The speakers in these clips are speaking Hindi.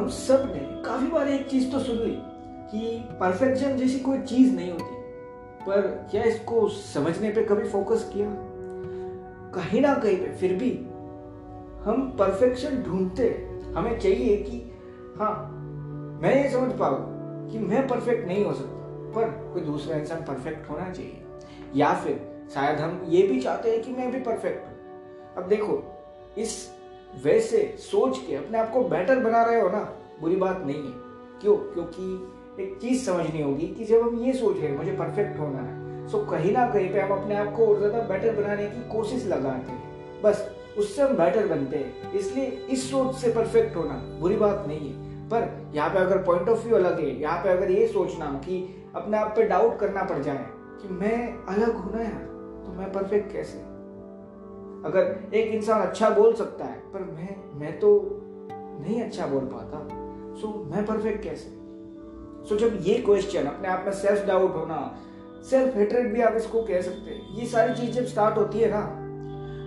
हम सबने, काफ़ी बार एक चीज़ तो सुन ली कि परफेक्शन जैसी कोई चीज़ नहीं होती। पर क्या इसको समझने पे कभी फोकस किया? कहीं ना कहीं पे, फिर भी हम परफेक्शन ढूंढते, हमें चाहिए कि हाँ मैं ये समझ पाऊँ कि मैं परफेक्ट नहीं हो सकता, पर कोई दूसरा इंसान परफेक्ट होना चाहिए। या फिर शायद हम ये भी चाहते हैं कि मैं भी परफेक्ट हूँ। अब देखो, इस वैसे सोच के अपने आप को बेटर बना रहे हो ना, बुरी बात नहीं है। क्यों? क्योंकि एक चीज़ समझनी होगी कि जब हम ये सोच रहे हैं, मुझे परफेक्ट होना है सो कहीं ना कहीं पे हम अपने आप को और ज़्यादा बेटर बनाने की कोशिश लगाते हैं। बस, उससे हम बेटर बनते हैं। इसलिए इस सोच से परफेक्ट होना बुरी बात नहीं है। पर यहाँ पे अगर पॉइंट ऑफ़ व्यू अलग है, यहाँ पे अगर ये सोचना कि अपने आप पे डाउट करना पड़ जाए कि मैं अलग हूँ ना यार तो मैं परफेक्ट कैसे? अगर एक इंसान अच्छा बोल सकता है, पर मैं मैं तो नहीं अच्छा बोल पाता। सो मैं परफेक्ट कैसे? सो जब ये क्वेश्चन अपने आप में सेल्फ डाउट होना सेल्फ हेट्रेड भी आप इसको कह सकते हैं। ये सारी चीज़ जब स्टार्ट होती है ना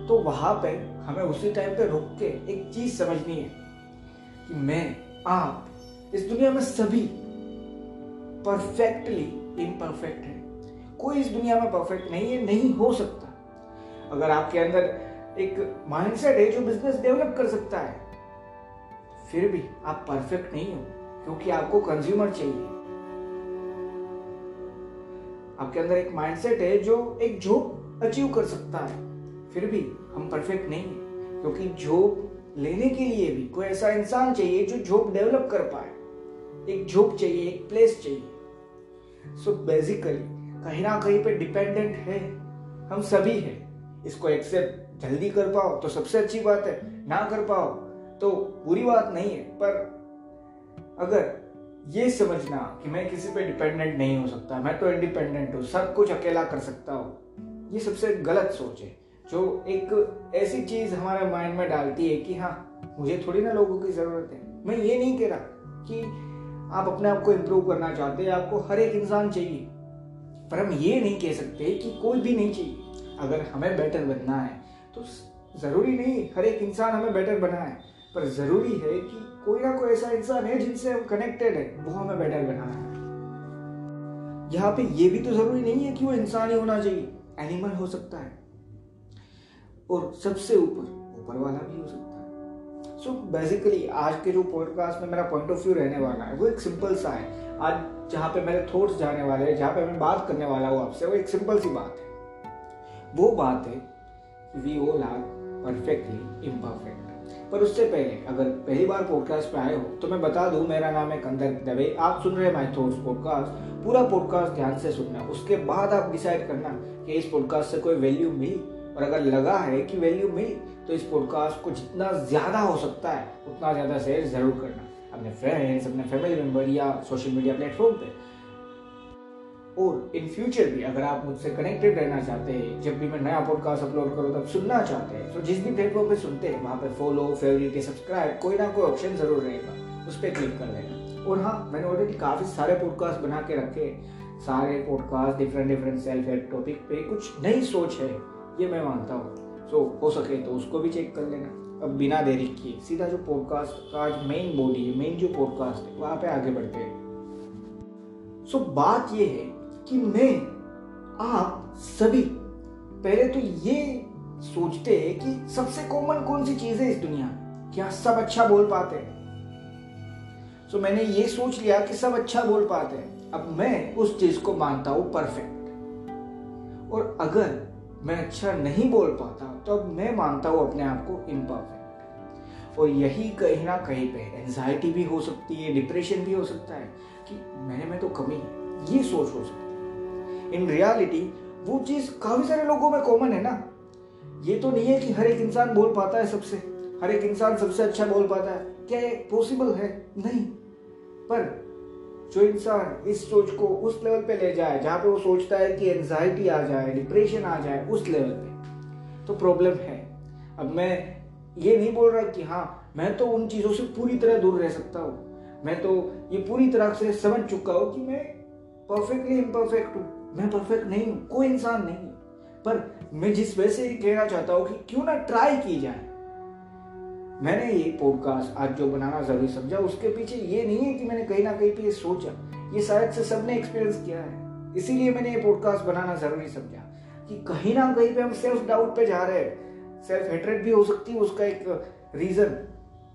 तो वहाँ पे हमें उसी टाइम पे रुक के एक चीज़ समझनी है कि मैं, आप, इस दुनिया में सभी परफेक्टली इम्परफेक्ट है। कोई इस दुनिया में परफेक्ट नहीं है, नहीं हो सकता। अगर आपके अंदर एक माइंडसेट है जो बिज़नेस डेवलप कर सकता है। फिर भी आप परफेक्ट नहीं हो, क्योंकि आपको कंज्यूमर चाहिए। आपके अंदर एक माइंडसेट है जो एक जॉब अचीव कर सकता है। फिर भी हम परफेक्ट नहीं है, क्योंकि जॉब लेने के लिए भी कोई ऐसा इंसान चाहिए जो जॉब डेवलप कर पाए। एक जॉब चाहिए, एक प्लेस चाहिए। सो so बेसिकली कहीं ना कहीं पे डिपेंडेंट है। हम सभी हैं, इसको एक्सेप्ट जल्दी कर पाओ तो सबसे अच्छी बात है, ना कर पाओ तो बुरी बात नहीं है, पर अगर ये समझना कि मैं किसी पे डिपेंडेंट नहीं हो सकता, मैं तो इंडिपेंडेंट हूँ, सब कुछ अकेला कर सकता हूँ, ये सबसे गलत सोच है, जो एक ऐसी चीज़ हमारे माइंड में डालती है कि हाँ मुझे थोड़ी ना लोगों की ज़रूरत है। मैं ये नहीं कह रहा कि आप अपने आप को इम्प्रूव करना चाहते हैं, आपको हर एक इंसान चाहिए, पर हम ये नहीं कह सकते कि कोई भी नहीं चाहिए। अगर हमें बेटर बनना है तो ज़रूरी नहीं, हर एक इंसान हमें बेटर बनाए, पर ज़रूरी है कि कोई ना कोई ऐसा इंसान है जिनसे हम कनेक्टेड है, वो हमें बेटर बनाना है। यहाँ पे ये भी तो ज़रूरी नहीं है कि वो इंसान ही होना चाहिए एनिमल हो सकता है। और सबसे ऊपर ऊपर वाला भी हो सकता है। सो so बेसिकली आज के जो पॉडकास्ट में मेरा पॉइंट ऑफ़ व्यू रहने वाला है, वो एक सिंपल सा है। आज जहाँ पे मेरे थॉट्स जाने वाले हैं, जहाँ पे मैं बात करने वाला हूँ आपसे, वो एक सिंपल सी बात है। वो बात है we all are perfectly imperfect पर उससे पहले, अगर पहली बार पॉडकास्ट पे आए हो तो मैं बता दूँ, मेरा नाम है कंदर दवे। आप सुन रहे हैं माई थॉट्स पॉडकास्ट पूरा पॉडकास्ट ध्यान से सुनना। उसके बाद आप डिसाइड करना कि इस पॉडकास्ट से कोई वैल्यू मिली। और अगर लगा है कि वैल्यू मिली तो इस पॉडकास्ट को जितना ज़्यादा हो सकता है, उतना ज़्यादा शेयर ज़रूर करना। अपने फ्रेंड्स अपने फैमिली मेंबर या सोशल मीडिया प्लेटफॉर्म पे। और इन फ्यूचर भी अगर आप मुझसे कनेक्टेड रहना चाहते हैं जब भी मैं नया पॉडकास्ट अपलोड करूँ तब सुनना चाहते हैं। तो जिस भी प्लेटफॉर्म पे सुनते हैं वहाँ पे फॉलो फेवरेट या सब्सक्राइब कोई ना कोई ऑप्शन ज़रूर रहेगा। उस पर क्लिक कर लेना। और हाँ मैंने ऑलरेडी काफ़ी सारे पॉडकास्ट बना के रखे सारे podcast different different self help topic पे कुछ नई सोच है ये मैं मानता हूँ। सो हो सके तो उसको भी चेक कर लेना। अब बिना देरी किए सीधा जो पॉडकास्ट का मेन बॉडी है मेन जो पॉडकास्ट है वहाँ पे आगे बढ़ते हैं। सो so, बात ये है कि मैं, आप सभी पहले तो ये सोचते हैं कि सबसे कॉमन कौन सी चीज़ है इस दुनिया? में क्या सब अच्छा बोल पाते हैं? सो मैंने ये सोच लिया कि सब अच्छा बोल पाते हैं। अब मैं उस चीज़ को मानता हूँ परफेक्ट और अगर मैं अच्छा नहीं बोल पाता तो अब मैं मानता हूँ अपने आप को इम्परफेक्ट और यही कहीं ना कहीं पे एंजाइटी भी हो सकती है डिप्रेशन भी हो सकता है कि मैंने में तो कमी ये सोच हो सकती है। इन रियलिटी वो चीज़ काफ़ी सारे लोगों में कॉमन है ना। ये तो नहीं है कि हर एक इंसान बोल पाता है सबसे, हर एक इंसान सबसे अच्छा बोल पाता है। क्या ये पॉसिबल है? नहीं। पर जो इंसान इस सोच को उस लेवल पे ले जाए, जहाँ पे वो सोचता है कि एंजाइटी आ जाए डिप्रेशन आ जाए, उस लेवल पे तो प्रॉब्लम है। अब मैं ये नहीं बोल रहा कि हाँ मैं तो उन चीज़ों से पूरी तरह दूर रह सकता हूँ। मैं तो ये पूरी तरह से समझ चुका हूँ कि मैं परफेक्टली इम्परफेक्ट हूँ। मैं परफेक्ट नहीं हूँ, कोई इंसान नहीं है। पर मैं जिस वजह से कहना चाहता हूँ कि क्यों ना ट्राई की जाए। मैंने ये पॉडकास्ट आज जो बनाना ज़रूरी समझा, उसके पीछे ये नहीं है कि मैंने कहीं ना कहीं पे ये सोचा। ये शायद से सबने एक्सपीरियंस किया है। इसीलिए मैंने ये पॉडकास्ट बनाना ज़रूरी समझा कि कहीं ना कहीं पे हम सेल्फ डाउट पे जा रहे हैं। सेल्फ हेट्रेड भी हो सकती है, उसका एक रीजन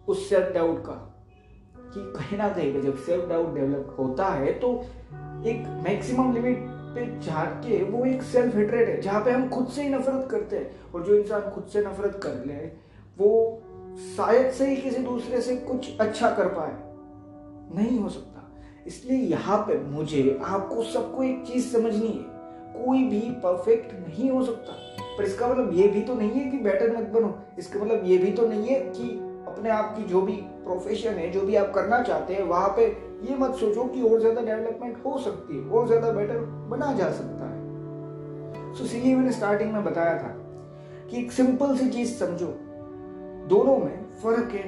उस सेल्फ डाउट का। कि कहीं ना कहीं पे जब सेल्फ डाउट डेवलप होता है तो एक मैक्सिमम लिमिट पे जाके वो एक सेल्फ हेट्रेड है, जहाँ पे हम खुद से ही नफरत करते हैं और जो इंसान खुद से नफरत कर ले, वो शायद से ही किसी दूसरे से कुछ अच्छा कर पाए। नहीं हो सकता। इसलिए यहाँ पे मुझे, आपको सबको एक चीज़ समझनी है, कोई भी परफेक्ट नहीं हो सकता। पर इसका मतलब ये भी तो नहीं है कि बेटर मत बनो। इसका मतलब ये भी तो नहीं है कि अपने आप की जो भी प्रोफेशन है, जो भी आप करना चाहते हैं, वहाँ पे ये मत सोचो कि और ज़्यादा डेवलपमेंट हो सकती है, और ज़्यादा बेटर बना जा सकता है। सो इसीलिए मैंने स्टार्टिंग में बताया था कि एक सिंपल सी चीज़ समझो, दोनों में फ़र्क है।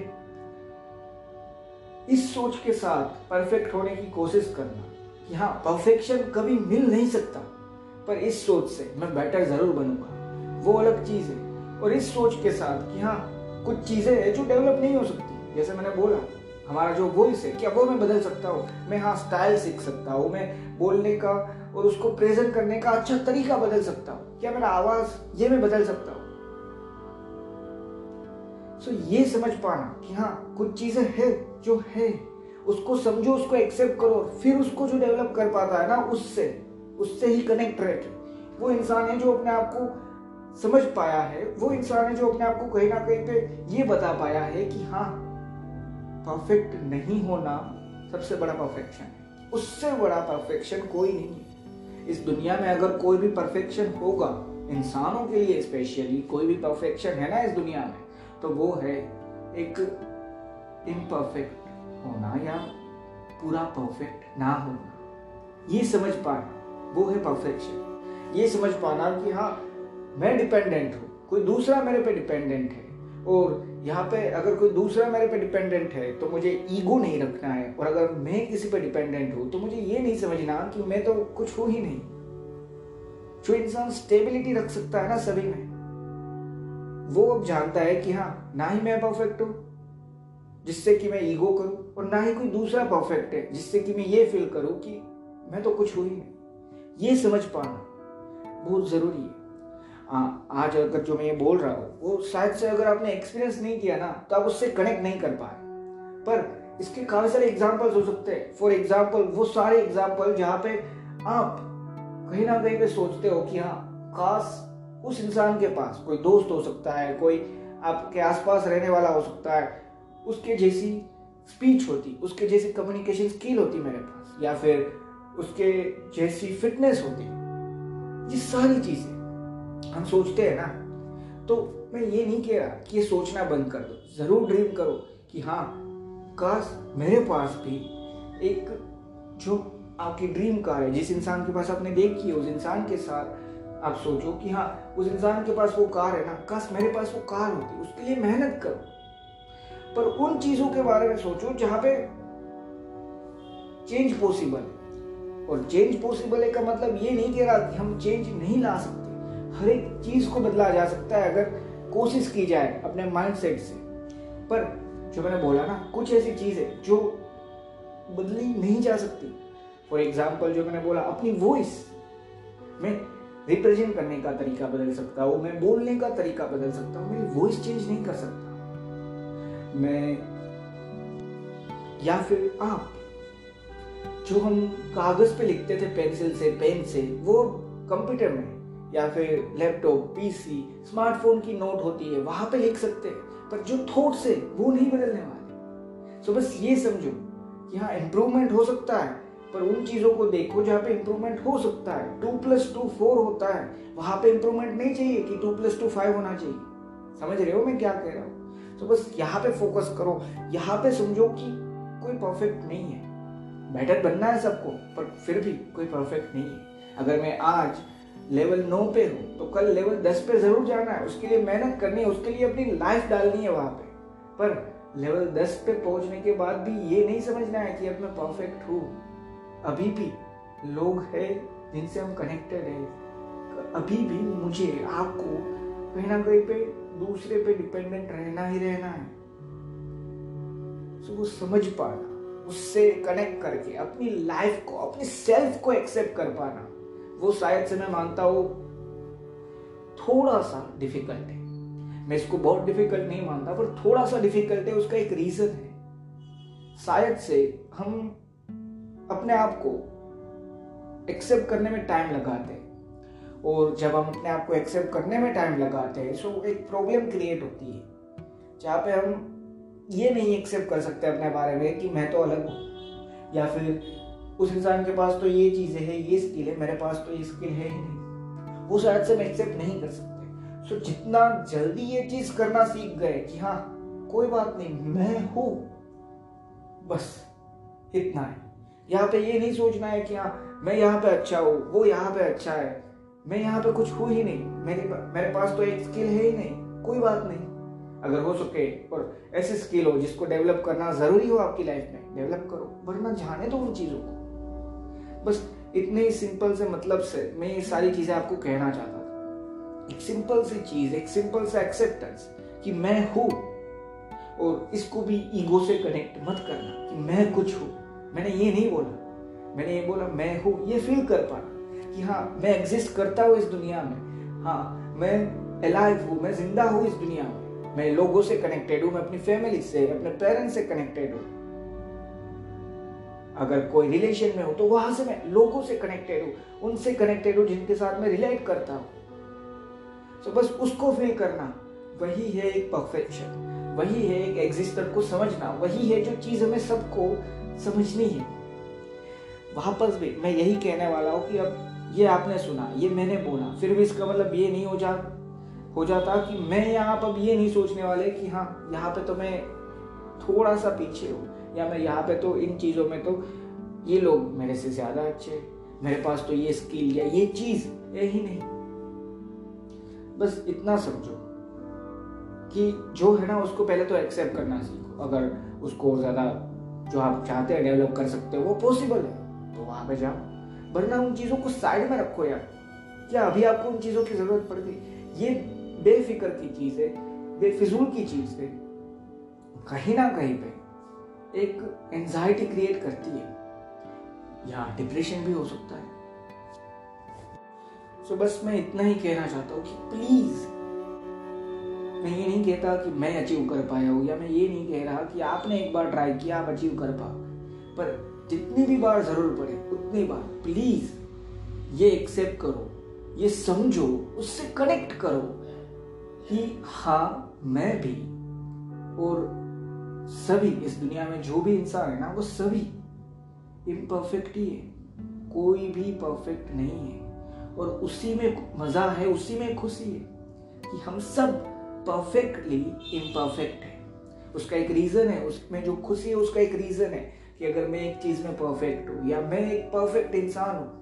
इस सोच के साथ परफेक्ट होने की कोशिश करना, कि हाँ परफेक्शन कभी मिल नहीं सकता, पर इस सोच से मैं बेटर ज़रूर बनूँगा। वो अलग चीज़ है। और इस सोच के साथ कि हाँ कुछ चीज़ें हैं जो डेवलप नहीं हो सकती, जैसे मैंने बोला हमारा जो वॉइस है, क्या वो मैं बदल सकता हूँ? मैं हाँ स्टाइल सीख सकता हूँ, मैं बोलने का और उसको प्रेजेंट करने का अच्छा तरीका बदल सकता हूँ। क्या मेरा आवाज़, ये मैं बदल सकता हूँ? सो ये समझ पाना कि हाँ कुछ चीज़ें है जो है। उसको समझो, उसको एक्सेप्ट करो फिर उसको जो डेवलप कर पाता है ना, उससे उससे ही कनेक्ट रह वो इंसान है जो अपने आप को समझ पाया है, वो इंसान है जो अपने आप को कहीं ना कहीं पे ये बता पाया है कि हाँ परफेक्ट नहीं होना सबसे बड़ा परफेक्शन है। उससे बड़ा परफेक्शन कोई नहीं है। इस दुनिया में अगर कोई भी परफेक्शन होगा, इंसानों के लिए स्पेशली कोई भी परफेक्शन है ना इस दुनिया में तो वो है एक इम्परफेक्ट होना या पूरा परफेक्ट ना होना। ये समझ पाना, वो है परफेक्शन ये समझ पाना कि हाँ मैं डिपेंडेंट हूँ, कोई दूसरा मेरे पे डिपेंडेंट है। और यहाँ पे अगर कोई दूसरा मेरे पे डिपेंडेंट है तो मुझे ईगो नहीं रखना है। और अगर मैं किसी पे डिपेंडेंट हूँ तो मुझे ये नहीं समझना कि मैं तो कुछ हूँ ही नहीं। जो इंसान स्टेबिलिटी रख सकता है ना सभी में, वो अब जानता है कि हाँ ना ही मैं परफेक्ट हूँ, जिससे कि मैं ईगो करूँ, और ना ही कोई दूसरा परफेक्ट है, जिससे कि मैं ये फील करूँ कि मैं तो कुछ हूँ ही नहीं। ये समझ पाना बहुत ज़रूरी है। आज अगर जो मैं ये बोल रहा हूँ, वो शायद से अगर आपने एक्सपीरियंस नहीं किया ना तो आप उससे कनेक्ट नहीं कर पाए। पर इसके काफ़ी सारे एग्जाम्पल्स हो सकते हैं। फॉर एग्ज़ाम्पल वो सारे एग्ज़ाम्पल जहाँ पे आप कहीं ना कहीं पे सोचते हो कि हाँ काश उस इंसान के पास कोई दोस्त हो सकता है, कोई आपके आसपास रहने वाला हो सकता है, उसके जैसी स्पीच होती, उसके जैसी कम्युनिकेशन स्किल होती मेरे पास, या फिर उसके जैसी फिटनेस होती। ये सारी चीज़ें। हम सोचते हैं ना। तो मैं ये नहीं कह रहा कि ये सोचना बंद कर दो। ज़रूर ड्रीम करो कि हाँ काश मेरे पास भी एक जो आपकी ड्रीम कार है, जिस इंसान के पास आपने देखी है, उस इंसान के साथ आप सोचो कि हाँ उस इंसान के पास वो कार है ना, काश मेरे पास वो कार होती, उसके लिए मेहनत करो। पर उन चीज़ों के बारे में सोचो जहाँ पे चेंज पॉसिबल है। और चेंज पॉसिबल है का मतलब ये नहीं कह रहा कि हम चेंज नहीं ला सकते। हर एक चीज़ को बदला जा सकता है अगर कोशिश की जाए अपने माइंडसेट से। पर जो मैंने बोला ना, कुछ ऐसी चीज़ है जो बदली नहीं जा सकती। फॉर एग्ज़ाम्पल जो मैंने बोला, अपनी वॉइस में रिप्रेजेंट करने का तरीका बदल सकता हूँ, मैं बोलने का तरीका बदल सकता हूँ, मेरी वॉइस चेंज नहीं कर सकता। मैं या फिर आप जो हम कागज़ पे लिखते थे पेंसिल से पेन से, वो कंप्यूटर में या फिर लैपटॉप पीसी स्मार्टफ़ोन की नोट होती है, वहाँ पे लिख सकते हैं, पर जो थॉट से वो नहीं बदलने वाले। सो बस ये समझो कि हाँ इंप्रूवमेंट हो सकता है, पर उन चीज़ों को देखो जहाँ पे इंप्रूवमेंट हो सकता है। टू प्लस टू फोर होता है, वहाँ पे इंप्रूवमेंट नहीं चाहिए कि टू प्लस टू फाइव होना चाहिए। समझ रहे हो मैं क्या कह रहा हूँ? तो बस यहाँ पे फोकस करो, यहाँ पे समझो कि कोई परफेक्ट नहीं है। बेटर बनना है सबको, पर फिर भी कोई परफेक्ट नहीं है। अगर मैं आज लेवल नौ पे हो तो कल लेवल दस पे ज़रूर जाना है। उसके लिए मेहनत करनी है, उसके लिए अपनी लाइफ डालनी है वहाँ पे। पर लेवल दस पे पहुँचने के बाद भी ये नहीं समझना है कि अब मैं परफेक्ट हूँ। अभी भी लोग हैं जिनसे हम कनेक्टेड है। अभी भी मुझे, आपको, कहीं ना कहीं पे दूसरे पे डिपेंडेंट रहना ही रहना है। सो वो समझ पाना, उससे कनेक्ट करके अपनी लाइफ को, अपनी सेल्फ को एक्सेप्ट कर पाना। वो शायद से मैं मानता हूँ, थोड़ा सा डिफ़िकल्ट है। मैं इसको बहुत डिफ़िकल्ट नहीं मानता, पर थोड़ा सा डिफ़िकल्ट है, उसका एक रीजन है। शायद से हम अपने आप को एक्सेप्ट करने में टाइम लगाते हैं। और जब हम अपने आप को एक्सेप्ट करने में टाइम लगाते हैं सो एक प्रॉब्लम क्रिएट होती है। जहाँ पे हम ये नहीं एक्सेप्ट कर सकते अपने बारे में कि मैं तो अलग हूँ, या फिर उस इंसान के पास तो ये चीज़ें है, ये स्किल है, मेरे पास तो ये स्किल है ही नहीं। वो शायद से एक्सेप्ट नहीं कर सकते। सो जितना जल्दी ये चीज़ करना सीख गए कि हाँ कोई बात नहीं, मैं हूँ, बस इतना है। यहाँ पे ये नहीं सोचना है कि हाँ मैं यहाँ पे अच्छा हूँ, वो यहाँ पे अच्छा है। मैं यहाँ पे कुछ हूँ ही नहीं। मेरे मेरे पास तो एक स्किल है ही नहीं। कोई बात नहीं। अगर हो सके और ऐसे स्किल हो जिसको डेवलप करना ज़रूरी हो आपकी लाइफ में डेवलप करो। वरना जाने दो उन चीज़ों को। बस इतने ही सिंपल से मतलब से मैं ये सारी चीज़ें आपको कहना चाहता था। एक सिंपल सी चीज़, एक सिंपल सा एक्सेप्टेंस कि मैं हूँ। और इसको भी ईगो से कनेक्ट मत करना कि मैं कुछ हूँ। मैंने ये नहीं बोला। मैंने ये बोला, मैं हूँ। ये फील कर पाना कि हाँ मैं एग्जिस्ट करता हूँ इस दुनिया में। हाँ मैं अलाइव हूँ, मैं ज़िंदा हूँ इस दुनिया में। मैं लोगों से कनेक्टेड हूँ, मैं अपनी फैमिली से, अपने पेरेंट्स से कनेक्टेड हूँ। अगर कोई रिलेशन में हो तो वहाँ से मैं लोगों से कनेक्टेड हूँ, उनसे कनेक्टेड हूँ, जिनके साथ मैं रिलेट करता हूँ। तो बस उसको फील करना, वही है एक परफेक्शन वही है एक एग्जिस्टर को समझना, वही है जो चीज़ हमें सबको समझनी है। वापस भी मैं यही कहने वाला हूँ कि अब ये आपने सुना, ये मैंने बोला, फिर भी इसका मतलब ये नहीं हो जा, हो जाता कि मैं यहाँ पर ये नहीं सोचने वाले कि हाँ यहाँ पे तो मैं थोड़ा सा पीछे हूँ। या मैं यहाँ पे तो इन चीज़ों में तो ये लोग मेरे से ज़्यादा अच्छे मेरे पास तो ये स्किल या ये चीज़ है ही नहीं। बस इतना समझो कि जो है ना, उसको पहले तो एक्सेप्ट करना सीखो। अगर उसको ज़्यादा जो आप चाहते हैं डेवलप कर सकते हो, वो पॉसिबल है। तो वहाँ पे जाओ। वरना उन चीज़ों को साइड में रखो यार। क्या अभी आपको उन चीज़ों की ज़रूरत पड़ गई। ये बेफिक्र की चीज़ है, बेफिजूल की चीज़ है। कहीं ना कहीं पे एक एंजाइटी क्रिएट करती है। या डिप्रेशन भी हो सकता है। सो so, बस मैं इतना ही कहना चाहता हूँ कि प्लीज़ मैं ये नहीं कहता कि मैं अचीव कर पाया हूँ या मैं ये नहीं कह रहा कि आपने एक बार ट्राई किया आप अचीव कर पाओ। पर जितनी भी बार ज़रूर पड़े उतनी बार प्लीज़ ये एक्सेप्ट करो ये समझो उससे कनेक्ट करो कि हाँ मैं भी और सभी, इस दुनिया में जो भी इंसान है ना, वो सभी इम्परफेक्ट ही है। कोई भी परफेक्ट नहीं है। और उसी में मज़ा है, उसी में खुशी है कि हम सब परफेक्टली इम्परफेक्ट है। उसका एक रीजन है, उसमें जो खुशी है, उसका एक रीजन है कि अगर मैं एक चीज़ में परफेक्ट हूँ या मैं एक परफेक्ट इंसान हूँ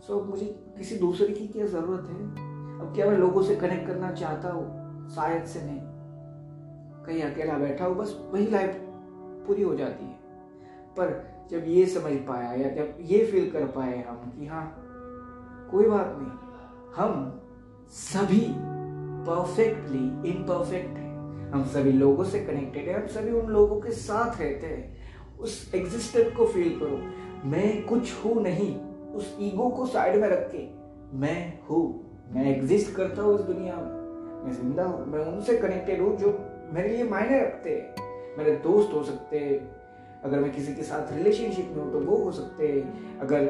सो मुझे किसी दूसरे की क्या ज़रूरत है? अब क्या मैं लोगों से कनेक्ट करना चाहता हूँ? शायद से नहीं। कहीं अकेला बैठा हो, बस वही लाइफ पूरी हो जाती है। पर जब ये समझ पाया या जब ये फील कर पाए हम कि हाँ कोई बात नहीं, हम सभी परफेक्टली इनपरफेक्ट है। हम सभी लोगों से कनेक्टेड है, हम सभी उन लोगों के साथ रहते हैं। उस एग्जिस्टेंस को फील करो। मैं कुछ हूँ नहीं, उस ईगो को साइड में रख के मैं हूँ। मैं एग्जिस्ट करता हूँ इस दुनिया में। मैं ज़िंदा हूँ, मैं उनसे कनेक्टेड हूँ जो मेरे लिए मायने रखते हैं मेरे दोस्त हो सकते हैं अगर मैं किसी के साथ रिलेशनशिप में हूँ तो वो हो सकते हैं अगर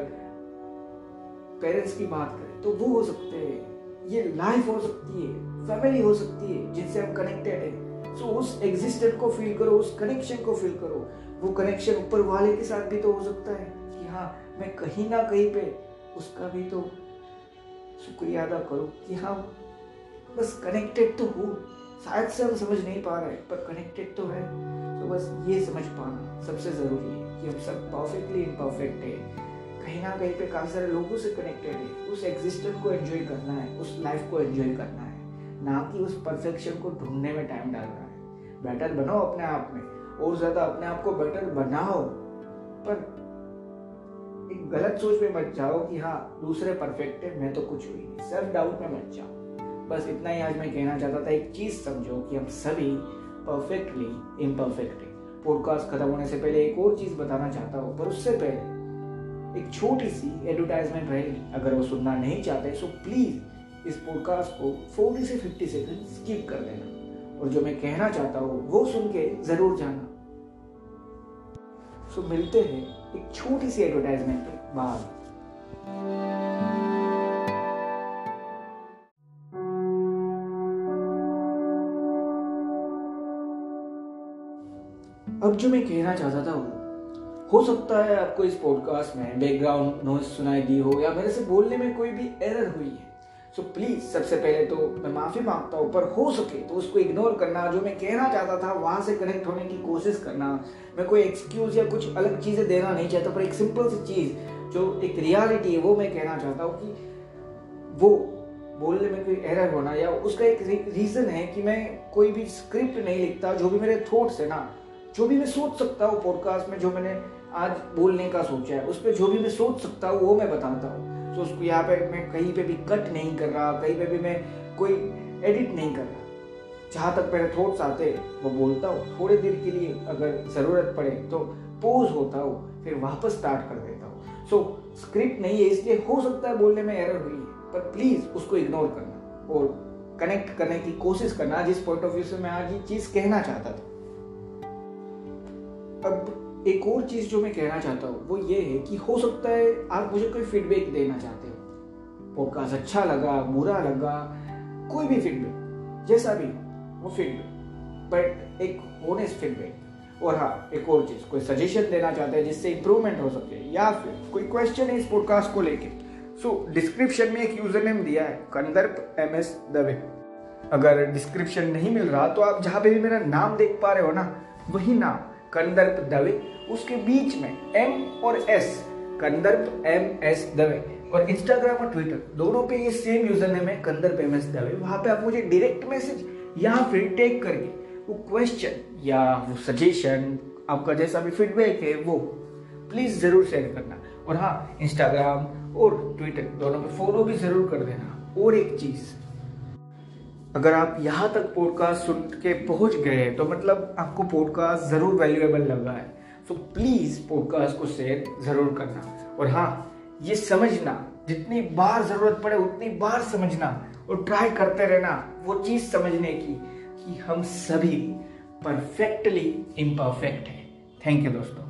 पेरेंट्स की बात करें तो वो हो सकते हैं ये लाइफ हो सकती है फैमिली हो सकती है, जिनसे हम कनेक्टेड है। सो उस एग्जिस्टेंट को फील करो, उस कनेक्शन को फील करो। वो कनेक्शन ऊपर वाले के साथ भी तो हो सकता है कि हाँ मैं कहीं ना कहीं पे उसका भी तो शुक्रिया अदा करो कि हाँ बस कनेक्टेड तो हो। शायद से हम समझ नहीं पा रहे पर कनेक्टेड तो है। तो बस ये समझ पाना सबसे ज़रूरी है कि हम सब परफेक्टली इम्परफेक्ट है। कहीं ना कहीं पे काफ़ी सारे लोगों से कनेक्टेड है। उस एग्जिस्टेंस को एंजॉय करना है, उस लाइफ को एंजॉय करना है। ना कि उस परफेक्शन को ढूँढने में टाइम डालना है। बेटर बनो अपने आप में, और ज़्यादा अपने आप को बेटर बनाओ। पर एक गलत सोच में मत जाओ कि हाँ दूसरे परफेक्ट है, मैं तो कुछ हुई नहीं। सेल्फ डाउट में मत जाओ। बस इतना ही आज मैं कहना चाहता था, एक चीज़ समझो कि हम सभी परफेक्टली इम्परफेक्ट पॉडकास्ट खत्म होने से पहले एक और चीज़ बताना चाहता हूँ, पर उससे पहले एक छोटी सी एडवर्टाइजमेंट रहेगी। अगर वो सुनना नहीं चाहते सो प्लीज़ इस पॉडकास्ट को 40 से 50 सेकंड स्किप कर देना। और जो मैं कहना चाहता हूँ, वो सुन के ज़रूर जाना। सो मिलते हैं एक छोटी सी एडवर्टाइजमेंट के बाद अब जो मैं कहना चाहता था वो, हो सकता है आपको इस पॉडकास्ट में बैकग्राउंड नॉइज़ सुनाई दी हो या मेरे से बोलने में कोई भी एरर हुई है। सो so प्लीज़ सबसे पहले तो मैं माफ़ी माँगता हूँ, पर हो सके तो उसको इग्नोर करना, जो मैं कहना चाहता था, वहाँ से कनेक्ट होने की कोशिश करना। मैं कोई एक्सक्यूज या कुछ अलग चीज़ें देना नहीं चाहता, पर एक सिंपल सी चीज़, जो एक रियलिटी है, वो मैं कहना चाहता हूँ कि वो बोलने में कोई एरर होना या उसका एक रीजन है कि मैं कोई भी स्क्रिप्ट नहीं लिखता, जो भी मेरे थॉट्स है ना जो भी मैं सोच सकता हूँ पॉडकास्ट में, जो मैंने आज बोलने का सोचा है, उस पर जो भी मैं सोच सकता हूँ, वो मैं बताता हूँ। तो उसको यहाँ पे मैं कहीं पे भी कट नहीं कर रहा, कहीं पे भी मैं कोई एडिट नहीं कर रहा। जहाँ तक मेरे थॉट्स आते वो बोलता हूँ, थोड़ी देर के लिए अगर ज़रूरत पड़े तो पोज होता हूँ, फिर वापस स्टार्ट कर देता हूँ। सो स्क्रिप्ट नहीं है, इसलिए हो सकता है बोलने में एरर हुई है पर प्लीज़ उसको इग्नोर करना और कनेक्ट करने की कोशिश करना। जिस पॉइंट ऑफ़ व्यू से मैं आज ये चीज़ कहना चाहता था। अब एक और चीज़ जो मैं कहना चाहता हूँ, वो ये है कि हो सकता है आप मुझे कोई फीडबैक देना चाहते हो। पॉडकास्ट अच्छा लगा, बुरा लगा, कोई भी फीडबैक जैसा भी, वो फीडबैक बट एक ओनेस्ट फीडबैक और हाँ एक और चीज़, कोई सजेशन देना चाहते हैं जिससे इंप्रूवमेंट हो सके, या फिर कोई क्वेश्चन है इस पॉडकास्ट को लेके। सो डिस्क्रिप्शन में एक यूज़र नेम दिया है कंदर्प एम एस दवे अगर डिस्क्रिप्शन नहीं मिल रहा तो आप जहाँ पे भी मेरा नाम देख पा रहे हो ना, वही नाम। कंदर्प दवे उसके बीच में एम और S Kandarp M S Dave और इंस्टाग्राम और ट्विटर दोनों पे ये सेम यूज़र नेम है, कंदर्प एम एस दवे वहाँ पे आप मुझे डायरेक्ट मैसेज या फिर टेक करके वो क्वेश्चन या वो सजेशन आपका जैसा भी फीडबैक है वो प्लीज़ ज़रूर शेयर करना। और हाँ इंस्टाग्राम और ट्विटर दोनों पे फॉलो भी ज़रूर कर देना। और एक चीज़ अगर आप यहाँ तक पॉडकास्ट सुन के पहुँच गए तो मतलब आपको पॉडकास्ट ज़रूर वैल्यूएबल लगा है। सो प्लीज़ पॉडकास्ट को शेयर ज़रूर करना। और हाँ ये समझना, जितनी बार ज़रूरत पड़े, उतनी बार समझना और ट्राई करते रहना, वो चीज़ समझने की, कि हम सभी परफेक्टली इम्परफेक्ट हैं। थैंक यू दोस्तों।